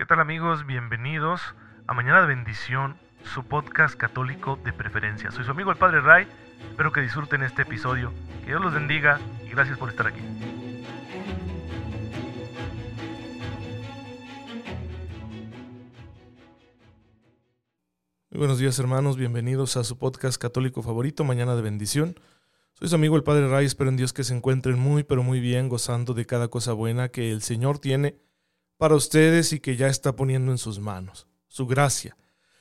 ¿Qué tal amigos? Bienvenidos a Mañana de Bendición, su podcast católico de preferencia. Soy su amigo el Padre Ray, espero que disfruten este episodio, que Dios los bendiga y gracias por estar aquí. Muy buenos días hermanos, bienvenidos a su podcast católico favorito, Mañana de Bendición. Soy su amigo el Padre Ray, espero en Dios que se encuentren muy pero muy bien, gozando de cada cosa buena que el Señor tiene para ustedes y que ya está poniendo en sus manos. Su gracia.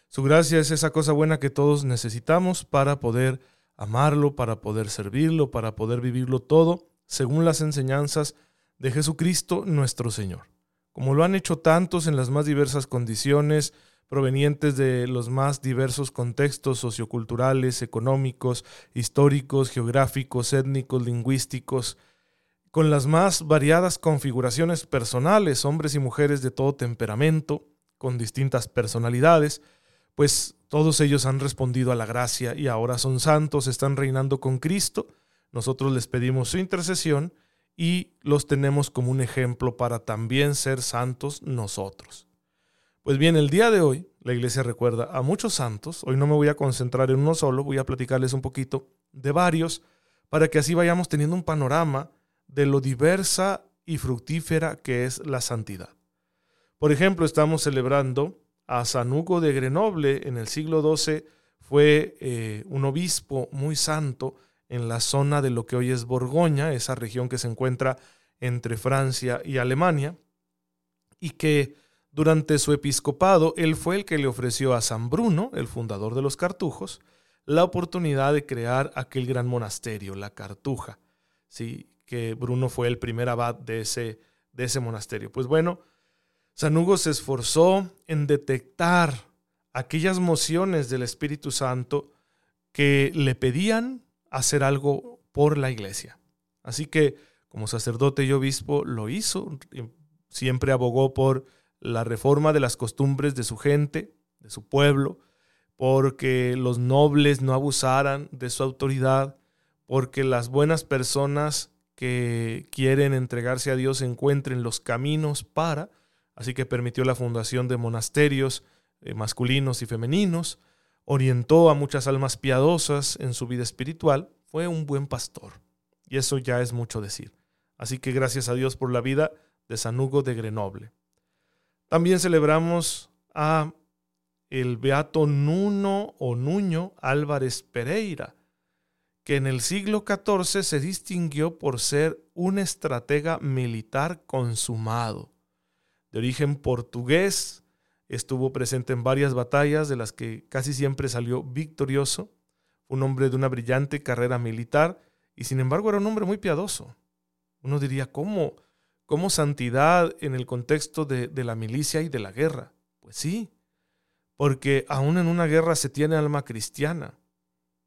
Su gracia es esa cosa buena que todos necesitamos para poder amarlo, para poder servirlo, para poder vivirlo todo según las enseñanzas de Jesucristo nuestro Señor. Como lo han hecho tantos en las más diversas condiciones, provenientes de los más diversos contextos socioculturales, económicos, históricos, geográficos, étnicos, lingüísticos, con las más variadas configuraciones personales, hombres y mujeres de todo temperamento, con distintas personalidades, pues todos ellos han respondido a la gracia y ahora son santos, están reinando con Cristo. Nosotros les pedimos su intercesión y los tenemos como un ejemplo para también ser santos nosotros. Pues bien, el día de hoy la iglesia recuerda a muchos santos. Hoy no me voy a concentrar en uno solo, voy a platicarles un poquito de varios para que así vayamos teniendo un panorama de lo diversa y fructífera que es la santidad. Por ejemplo, estamos celebrando a San Hugo de Grenoble en el siglo XII, fue eh, un obispo muy santo en la zona de lo que hoy es Borgoña, esa región que se encuentra entre Francia y Alemania, y que durante su episcopado él fue el que le ofreció a San Bruno, el fundador de los cartujos, la oportunidad de crear aquel gran monasterio, la Cartuja, ¿sí? Que Bruno fue el primer abad de ese, de ese monasterio. Pues bueno, San Hugo se esforzó en detectar aquellas mociones del Espíritu Santo que le pedían hacer algo por la iglesia. Así que como sacerdote y obispo lo hizo, siempre abogó por la reforma de las costumbres de su gente, de su pueblo, porque los nobles no abusaran de su autoridad, porque las buenas personas que quieren entregarse a Dios encuentren los caminos para, así que permitió la fundación de monasterios eh, masculinos y femeninos, orientó a muchas almas piadosas en su vida espiritual, fue un buen pastor. Y eso ya es mucho decir. Así que gracias a Dios por la vida de San Hugo de Grenoble. También celebramos a el beato Nuno o Nuño Álvarez Pereira, que en el siglo XIV se distinguió por ser un estratega militar consumado. De origen portugués, estuvo presente en varias batallas de las que casi siempre salió victorioso. un hombre de una brillante carrera militar y sin embargo era un hombre muy piadoso. Uno diría, ¿cómo? ¿Cómo santidad en el contexto de, de la milicia y de la guerra? Pues sí, porque aún en una guerra se tiene alma cristiana.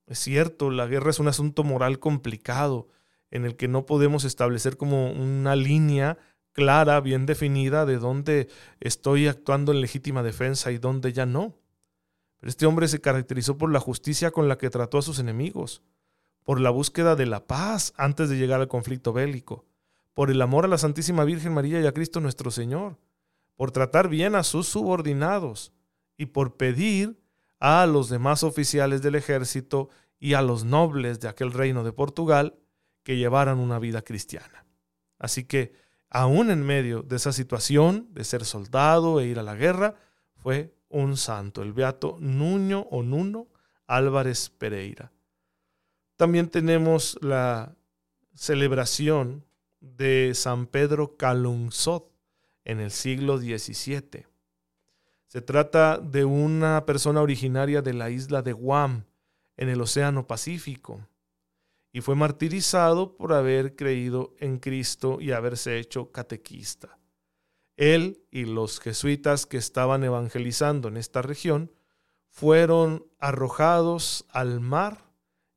Es cierto, la guerra es un asunto moral complicado en el que no podemos establecer como una línea clara, bien definida de dónde estoy actuando en legítima defensa y dónde ya no. Pero este hombre se caracterizó por la justicia con la que trató a sus enemigos, por la búsqueda de la paz antes de llegar al conflicto bélico, por el amor a la Santísima Virgen María y a Cristo nuestro Señor, por tratar bien a sus subordinados y por pedir a los demás oficiales del ejército y a los nobles de aquel reino de Portugal que llevaran una vida cristiana. Así que, aún en medio de esa situación de ser soldado e ir a la guerra, fue un santo, el beato Nuño o Nuno Álvarez Pereira. También tenemos la celebración de San Pedro Calungsod en el siglo XVII. Se trata de una persona originaria de la isla de Guam, en el Océano Pacífico, y fue martirizado por haber creído en Cristo y haberse hecho catequista. Él y los jesuitas que estaban evangelizando en esta región fueron arrojados al mar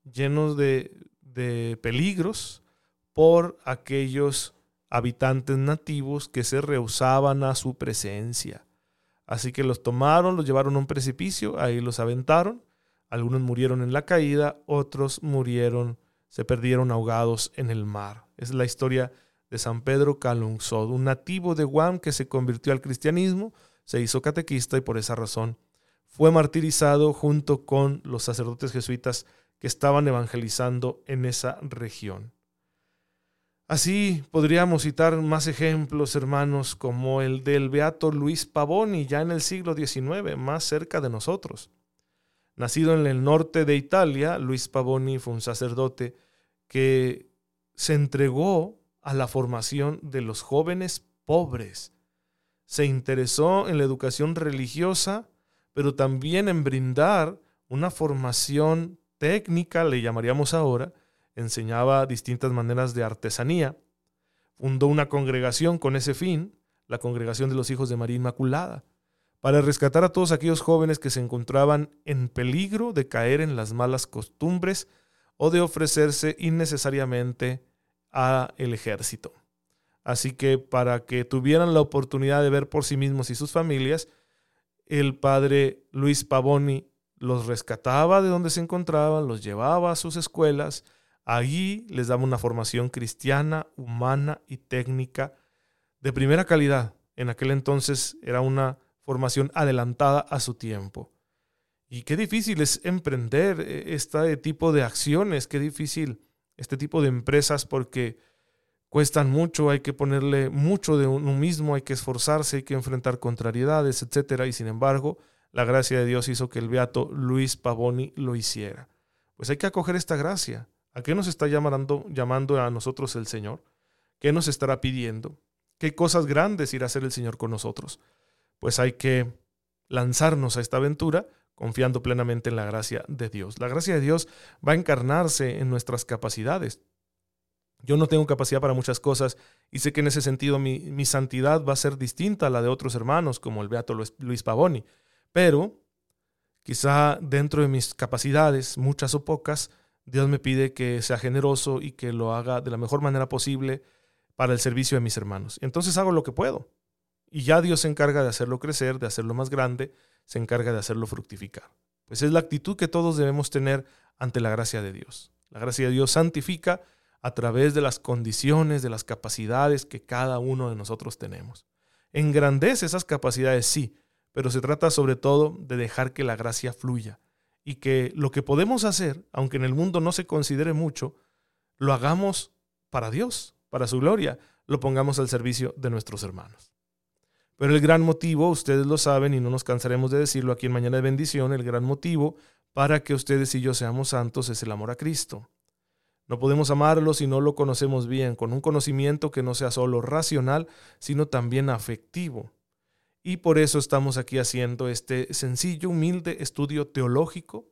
llenos de, de peligros por aquellos habitantes nativos que se rehusaban a su presencia. Así que los tomaron, los llevaron a un precipicio, ahí los aventaron. Algunos murieron en la caída, otros murieron, se perdieron ahogados en el mar. Es la historia de San Pedro Calungsod, un nativo de Guam que se convirtió al cristianismo, se hizo catequista y por esa razón fue martirizado junto con los sacerdotes jesuitas que estaban evangelizando en esa región. Así podríamos citar más ejemplos, hermanos, como el del beato Luis Pavoni, ya en el siglo XIX, más cerca de nosotros. Nacido en el norte de Italia, Luis Pavoni fue un sacerdote que se entregó a la formación de los jóvenes pobres. Se interesó en la educación religiosa, pero también en brindar una formación técnica, le llamaríamos ahora, enseñaba distintas maneras de artesanía. Fundó una congregación con ese fin, la Congregación de los Hijos de María Inmaculada, para rescatar a todos aquellos jóvenes que se encontraban en peligro de caer en las malas costumbres o de ofrecerse innecesariamente a el ejército. Así que para que tuvieran la oportunidad de ver por sí mismos y sus familias, el padre Luis Pavoni los rescataba de donde se encontraban, los llevaba a sus escuelas, Allí les daba una formación cristiana, humana y técnica de primera calidad. En aquel entonces era una formación adelantada a su tiempo. Y qué difícil es emprender eh, este tipo de acciones, qué difícil este tipo de empresas porque cuestan mucho, hay que ponerle mucho de uno mismo, hay que esforzarse, hay que enfrentar contrariedades, etc. Y sin embargo, la gracia de Dios hizo que el beato Luis Pavoni lo hiciera. Pues hay que acoger esta gracia. ¿A qué nos está llamando, llamando a nosotros el Señor? ¿Qué nos estará pidiendo? ¿Qué cosas grandes irá a hacer el Señor con nosotros? Pues hay que lanzarnos a esta aventura confiando plenamente en la gracia de Dios. La gracia de Dios va a encarnarse en nuestras capacidades. Yo no tengo capacidad para muchas cosas y sé que en ese sentido mi, mi santidad va a ser distinta a la de otros hermanos como el Beato Luis Pavoni. Pero quizá dentro de mis capacidades, muchas o pocas, Dios me pide que sea generoso y que lo haga de la mejor manera posible para el servicio de mis hermanos. Entonces hago lo que puedo. Y ya Dios se encarga de hacerlo crecer, de hacerlo más grande, se encarga de hacerlo fructificar. Pues es la actitud que todos debemos tener ante la gracia de Dios. La gracia de Dios santifica a través de las condiciones, de las capacidades que cada uno de nosotros tenemos. Engrandece esas capacidades, sí, pero se trata sobre todo de dejar que la gracia fluya, y que lo que podemos hacer, aunque en el mundo no se considere mucho, lo hagamos para Dios, para su gloria, lo pongamos al servicio de nuestros hermanos. Pero el gran motivo, ustedes lo saben y no nos cansaremos de decirlo aquí en Mañana de Bendición, el gran motivo para que ustedes y yo seamos santos es el amor a Cristo. No podemos amarlo si no lo conocemos bien, con un conocimiento que no sea solo racional, sino también afectivo. Y por eso estamos aquí haciendo este sencillo, humilde estudio teológico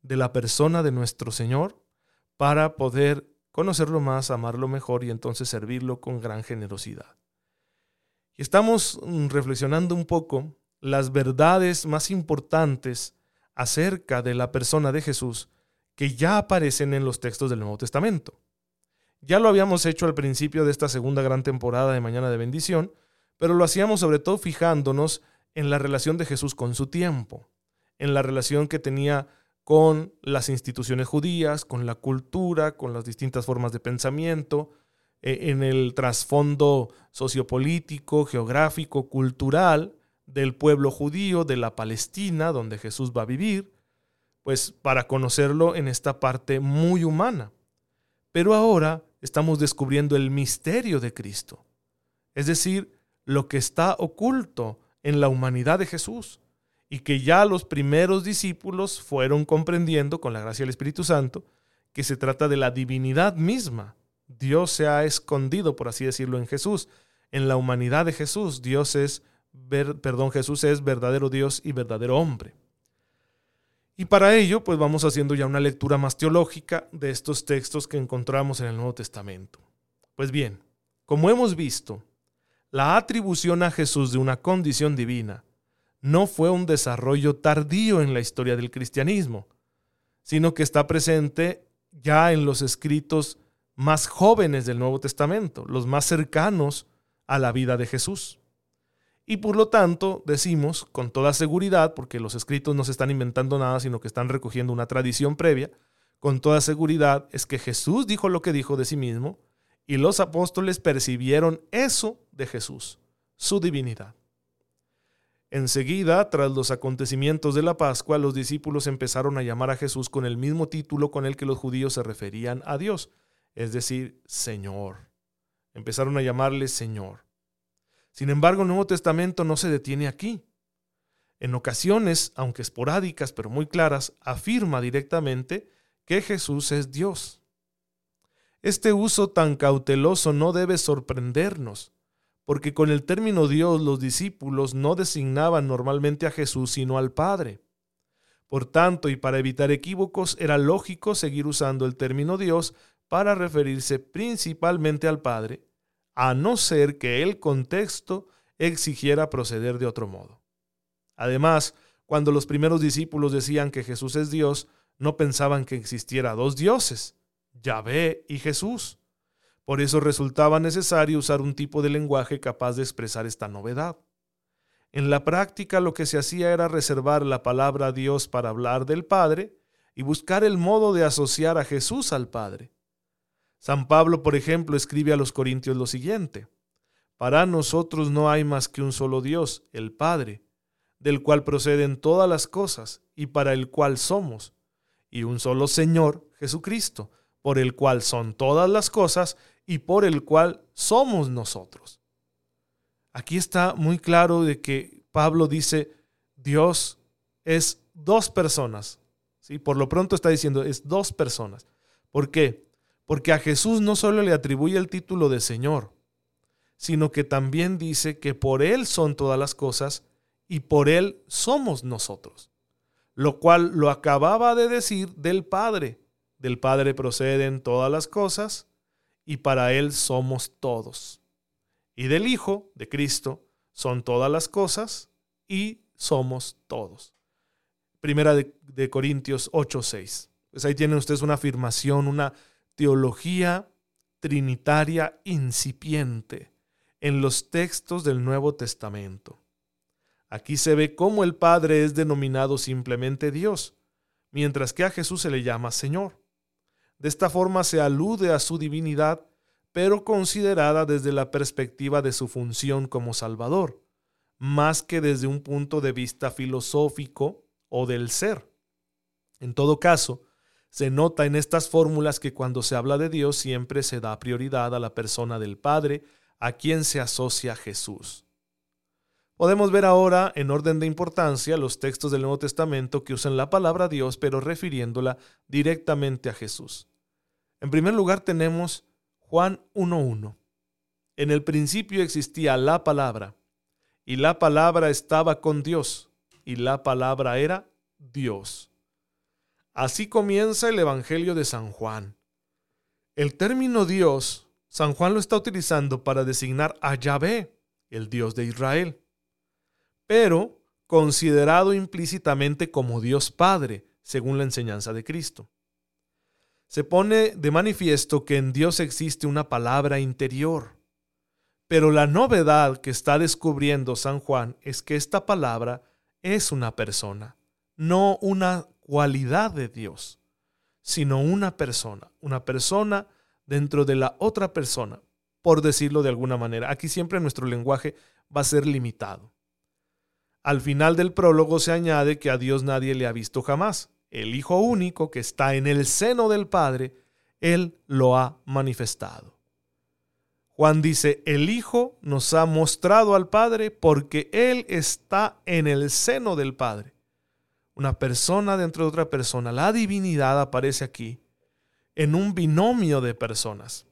de la persona de nuestro Señor para poder conocerlo más, amarlo mejor y entonces servirlo con gran generosidad. Estamos mm, reflexionando un poco las verdades más importantes acerca de la persona de Jesús que ya aparecen en los textos del Nuevo Testamento. Ya lo habíamos hecho al principio de esta segunda gran temporada de Mañana de Bendición, pero lo hacíamos sobre todo fijándonos en la relación de Jesús con su tiempo, en la relación que tenía con las instituciones judías, con la cultura, con las distintas formas de pensamiento, e, en el trasfondo sociopolítico, geográfico, cultural del pueblo judío, de la Palestina, donde Jesús va a vivir, pues para conocerlo en esta parte muy humana. Pero ahora estamos descubriendo el misterio de Cristo, es decir, lo que está oculto en la humanidad de Jesús y que ya los primeros discípulos fueron comprendiendo con la gracia del Espíritu Santo que se trata de la divinidad misma. Dios se ha escondido, por así decirlo, en Jesús. En la humanidad de Jesús, Dios es, Jesús es verdadero Dios y verdadero hombre. Y para ello, pues vamos haciendo ya una lectura más teológica de estos textos que encontramos en el Nuevo Testamento. Pues bien, como hemos visto, la atribución a Jesús de una condición divina no fue un desarrollo tardío en la historia del cristianismo, sino que está presente ya en los escritos más jóvenes del Nuevo Testamento, los más cercanos a la vida de Jesús. Y por lo tanto decimos con toda seguridad, porque los escritos no se están inventando nada, sino que están recogiendo una tradición previa, con toda seguridad es que Jesús dijo lo que dijo de sí mismo y los apóstoles percibieron eso de Jesús, su divinidad. Enseguida, tras los acontecimientos de la Pascua, los discípulos empezaron a llamar a Jesús con el mismo título con el que los judíos se referían a Dios, es decir, Señor. Empezaron a llamarle Señor. Sin embargo, el Nuevo Testamento no se detiene aquí. En ocasiones, aunque esporádicas pero muy claras, afirma directamente que Jesús es Dios. Este uso tan cauteloso no debe sorprendernos, porque con el término Dios los discípulos no designaban normalmente a Jesús sino al Padre. Por tanto, y para evitar equívocos, era lógico seguir usando el término Dios para referirse principalmente al Padre, a no ser que el contexto exigiera proceder de otro modo. Además, cuando los primeros discípulos decían que Jesús es Dios, no pensaban que existiera dos dioses, Yahvé y Jesús. Por eso resultaba necesario usar un tipo de lenguaje capaz de expresar esta novedad. En la práctica lo que se hacía era reservar la palabra Dios para hablar del Padre y buscar el modo de asociar a Jesús al Padre. San Pablo, por ejemplo, escribe a los Corintios lo siguiente, Para nosotros no hay más que un solo Dios, el Padre, del cual proceden todas las cosas y para el cual somos, y un solo Señor, Jesucristo, por el cual son todas las cosas y por el cual somos nosotros. Aquí está muy claro de que Pablo dice, Dios es dos personas. ¿sí? Por lo pronto está diciendo, es dos personas. ¿Por qué? Porque a Jesús no solo le atribuye el título de Señor, sino que también dice que por Él son todas las cosas y por Él somos nosotros. Lo cual lo acababa de decir del Padre. Del Padre proceden todas las cosas y para Él somos todos. Y del Hijo, de Cristo, son todas las cosas y somos todos. Primera de, de Corintios 8:6. Pues ahí tienen ustedes una afirmación, una teología trinitaria incipiente en los textos del Nuevo Testamento. Aquí se ve cómo el Padre es denominado simplemente Dios, mientras que a Jesús se le llama Señor. De esta forma se alude a su divinidad, pero considerada desde la perspectiva de su función como Salvador, más que desde un punto de vista filosófico o del ser. En todo caso, se nota en estas fórmulas que cuando se habla de Dios siempre se da prioridad a la persona del Padre, a quien se asocia Jesús. Podemos ver ahora, en orden de importancia, los textos del Nuevo Testamento que usan la palabra Dios, pero refiriéndola directamente a Jesús. En primer lugar tenemos Juan 1.1. En el principio existía la palabra, y la palabra estaba con Dios, y la palabra era Dios. Así comienza el Evangelio de San Juan. El término Dios, San Juan lo está utilizando para designar a Yahvé, el Dios de Israel, pero considerado implícitamente como Dios Padre, según la enseñanza de Cristo se pone de manifiesto que en Dios existe una palabra interior. Pero la novedad que está descubriendo San Juan es que esta palabra es una persona, no una cualidad de Dios, sino una persona, una persona dentro de la otra persona, por decirlo de alguna manera. Aquí siempre nuestro lenguaje va a ser limitado. Al final del prólogo se añade que a Dios nadie le ha visto jamás el Hijo único que está en el seno del Padre, Él lo ha manifestado. Juan dice, el Hijo nos ha mostrado al Padre porque Él está en el seno del Padre. Una persona dentro de otra persona. La divinidad aparece aquí en un binomio de personas.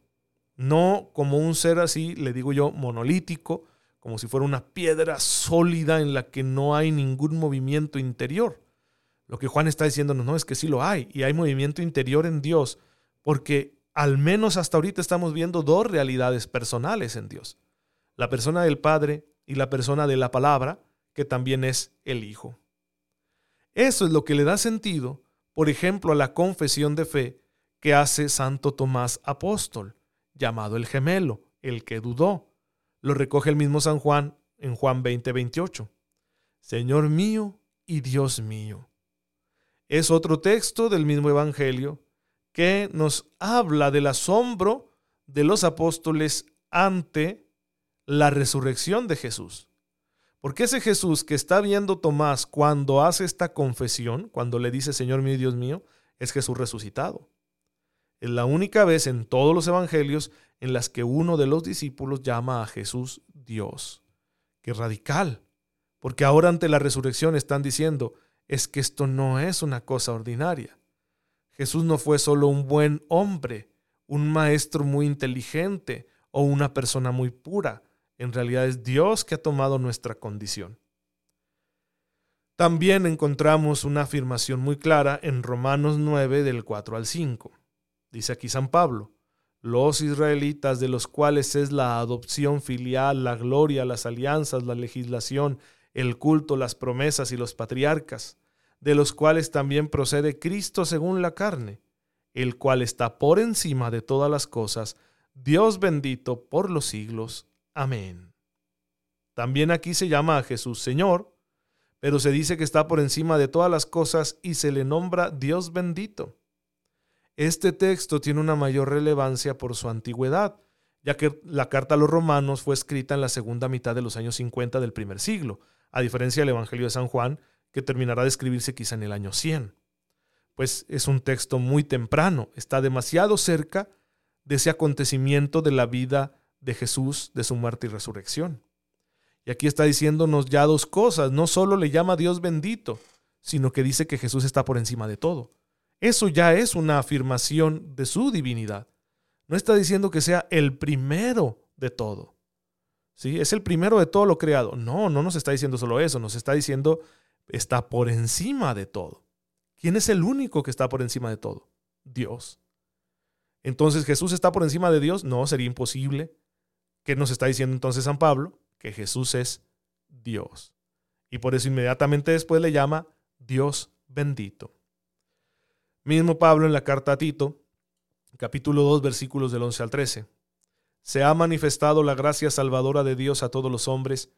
No como un ser así, le digo yo, monolítico, como si fuera una piedra sólida en la que no hay ningún movimiento interior. Lo que Juan está diciéndonos, no, es que sí lo hay, y hay movimiento interior en Dios, porque al menos hasta ahorita estamos viendo dos realidades personales en Dios. La persona del Padre y la persona de la palabra, que también es el Hijo. Eso es lo que le da sentido, por ejemplo, a la confesión de fe que hace Santo Tomás Apóstol, llamado el gemelo, el que dudó. Lo recoge el mismo San Juan en Juan 20:28. Señor mío y Dios mío. Es otro texto del mismo Evangelio que nos habla del asombro de los apóstoles ante la resurrección de Jesús. Porque ese Jesús que está viendo Tomás cuando hace esta confesión, cuando le dice Señor mío y Dios mío, es Jesús resucitado. Es la única vez en todos los evangelios en las que uno de los discípulos llama a Jesús Dios. Qué radical. Porque ahora ante la resurrección están diciendo, es que esto no es una cosa ordinaria. Jesús no fue solo un buen hombre, un maestro muy inteligente o una persona muy pura en realidad es Dios que ha tomado nuestra condición. También encontramos una afirmación muy clara en Romanos 9 del 4 al 5. Dice aquí San Pablo, los israelitas de los cuales es la adopción filial, la gloria, las alianzas, la legislación, el culto, las promesas y los patriarcas, de los cuales también procede Cristo según la carne, el cual está por encima de todas las cosas, Dios bendito por los siglos. Amén. También aquí se llama a Jesús Señor, pero se dice que está por encima de todas las cosas y se le nombra Dios bendito. Este texto tiene una mayor relevancia por su antigüedad, ya que la carta a los romanos fue escrita en la segunda mitad de los años 50 del primer siglo, a diferencia del Evangelio de San Juan, que terminará de escribirse quizá en el año 100. Pues es un texto muy temprano, está demasiado cerca de ese acontecimiento de la vida de Jesús, de su muerte y resurrección. Y aquí está diciéndonos ya dos cosas. No solo le llama Dios bendito, sino que dice que Jesús está por encima de todo. Eso ya es una afirmación de su divinidad. No está diciendo que sea el primero de todo. ¿Sí? Es el primero de todo lo creado. No, no nos está diciendo solo eso, nos está diciendo está por encima de todo. ¿Quién es el único que está por encima de todo? Dios. Entonces, ¿Jesús está por encima de Dios? No, sería imposible. ¿Qué nos está diciendo entonces San Pablo? Que Jesús es Dios. Y por eso inmediatamente después le llama Dios bendito. Mismo Pablo en la carta a Tito, capítulo 2, versículos del 11 al 13. Se ha manifestado la gracia salvadora de Dios a todos los hombres,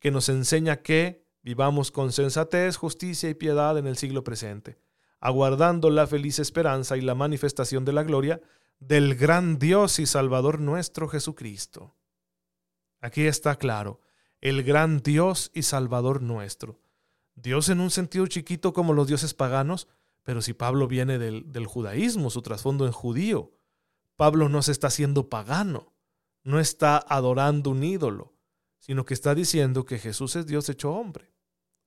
que nos enseña que vivamos con sensatez, justicia y piedad en el siglo presente, aguardando la feliz esperanza y la manifestación de la gloria del gran Dios y Salvador nuestro Jesucristo Aquí está claro, el gran Dios y Salvador nuestro. Dios en un sentido chiquito como los dioses paganos, pero si Pablo viene del, del judaísmo, su trasfondo en judío, Pablo no se está haciendo pagano, no está adorando un ídolo, sino que está diciendo que Jesús es Dios hecho hombre.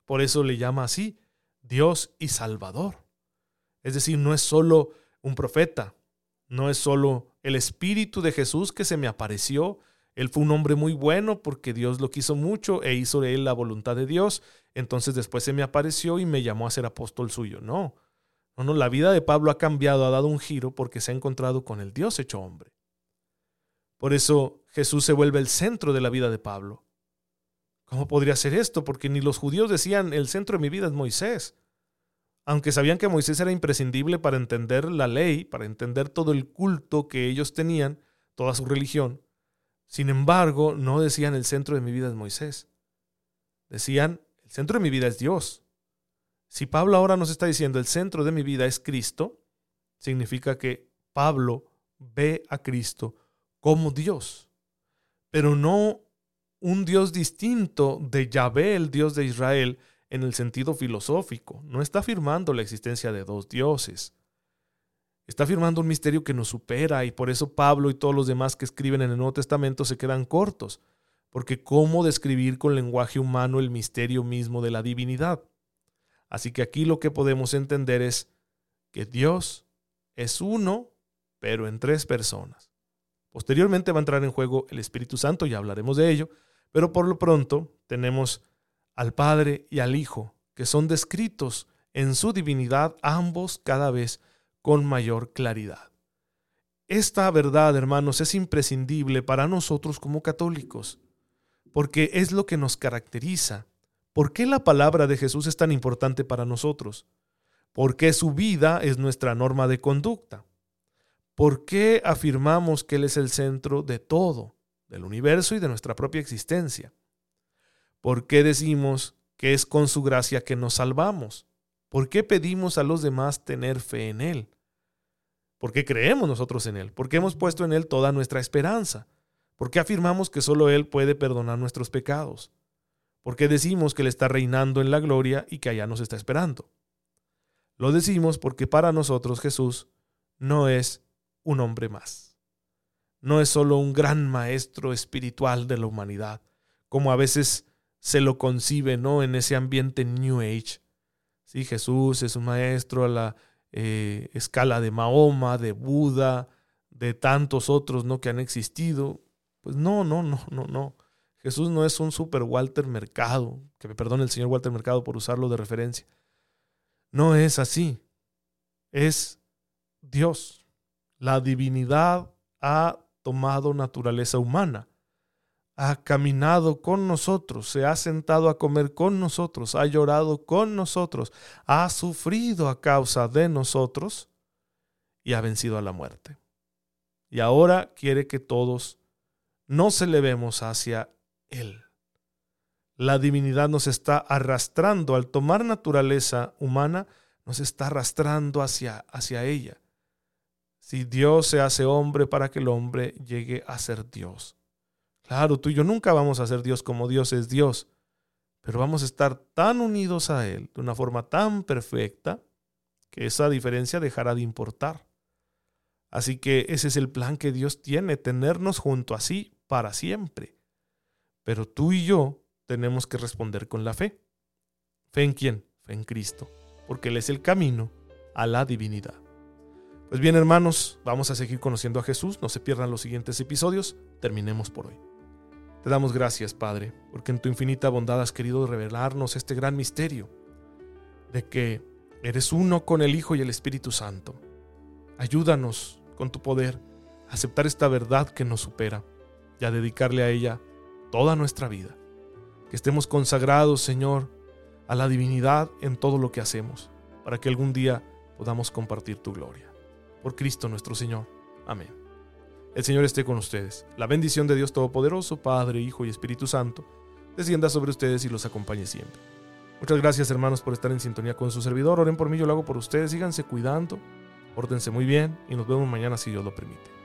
Por eso le llama así, Dios y Salvador. Es decir, no es solo un profeta, no es solo el Espíritu de Jesús que se me apareció él fue un hombre muy bueno porque Dios lo quiso mucho e hizo de él la voluntad de Dios. Entonces después se me apareció y me llamó a ser apóstol suyo. No, no, no, la vida de Pablo ha cambiado, ha dado un giro porque se ha encontrado con el Dios hecho hombre. Por eso Jesús se vuelve el centro de la vida de Pablo. ¿Cómo podría ser esto? Porque ni los judíos decían el centro de mi vida es Moisés. Aunque sabían que Moisés era imprescindible para entender la ley, para entender todo el culto que ellos tenían, toda su religión, sin embargo, no decían el centro de mi vida es Moisés. Decían, el centro de mi vida es Dios. Si Pablo ahora nos está diciendo el centro de mi vida es Cristo, significa que Pablo ve a Cristo como Dios, pero no un Dios distinto de Yahvé, el Dios de Israel, en el sentido filosófico. No está afirmando la existencia de dos dioses. Está afirmando un misterio que nos supera y por eso Pablo y todos los demás que escriben en el Nuevo Testamento se quedan cortos, porque ¿cómo describir con lenguaje humano el misterio mismo de la divinidad? Así que aquí lo que podemos entender es que Dios es uno, pero en tres personas. Posteriormente va a entrar en juego el Espíritu Santo, ya hablaremos de ello, pero por lo pronto tenemos al Padre y al Hijo, que son descritos en su divinidad ambos cada vez con mayor claridad. Esta verdad, hermanos, es imprescindible para nosotros como católicos, porque es lo que nos caracteriza. ¿Por qué la palabra de Jesús es tan importante para nosotros? ¿Por qué su vida es nuestra norma de conducta? ¿Por qué afirmamos que Él es el centro de todo, del universo y de nuestra propia existencia? ¿Por qué decimos que es con su gracia que nos salvamos? ¿Por qué pedimos a los demás tener fe en Él? porque creemos nosotros en Él, porque hemos puesto en Él toda nuestra esperanza, porque afirmamos que solo Él puede perdonar nuestros pecados, porque decimos que Él está reinando en la gloria y que allá nos está esperando. Lo decimos porque para nosotros Jesús no es un hombre más. No es solo un gran maestro espiritual de la humanidad, como a veces se lo concibe, ¿no? En ese ambiente New Age. Sí, Jesús es un maestro a la eh, escala de Mahoma, de Buda, de tantos otros, ¿no? Que han existido. Pues no, no, no, no, no. Jesús no es un super Walter Mercado, que me perdone el señor Walter Mercado por usarlo de referencia. No es así. Es Dios. La divinidad ha tomado naturaleza humana. Ha caminado con nosotros, se ha sentado a comer con nosotros, ha llorado con nosotros, ha sufrido a causa de nosotros y ha vencido a la muerte. Y ahora quiere que todos nos elevemos hacia Él la divinidad nos está arrastrando, al tomar naturaleza humana, nos está arrastrando hacia, hacia ella. Si Dios se hace hombre para que el hombre llegue a ser Dios. Claro, tú y yo nunca vamos a ser Dios como Dios es Dios, pero vamos a estar tan unidos a Él de una forma tan perfecta que esa diferencia dejará de importar. Así que ese es el plan que Dios tiene, tenernos junto así para siempre. Pero tú y yo tenemos que responder con la fe. ¿Fe en quién? Fe en Cristo, porque Él es el camino a la divinidad. Pues bien hermanos, vamos a seguir conociendo a Jesús, no se pierdan los siguientes episodios, terminemos por hoy. Te damos gracias, Padre, porque en tu infinita bondad has querido revelarnos este gran misterio de que eres uno con el Hijo y el Espíritu Santo. Ayúdanos con tu poder a aceptar esta verdad que nos supera y a dedicarle a ella toda nuestra vida que estemos consagrados, Señor, a la divinidad en todo lo que hacemos, para que algún día podamos compartir tu gloria. Por Cristo nuestro Señor. Amén. El Señor esté con ustedes. La bendición de Dios Todopoderoso, Padre, Hijo y Espíritu Santo, descienda sobre ustedes y los acompañe siempre. Muchas gracias hermanos por estar en sintonía con su servidor. Oren por mí, yo lo hago por ustedes. Síganse cuidando, pórtense muy bien y nos vemos mañana si Dios lo permite.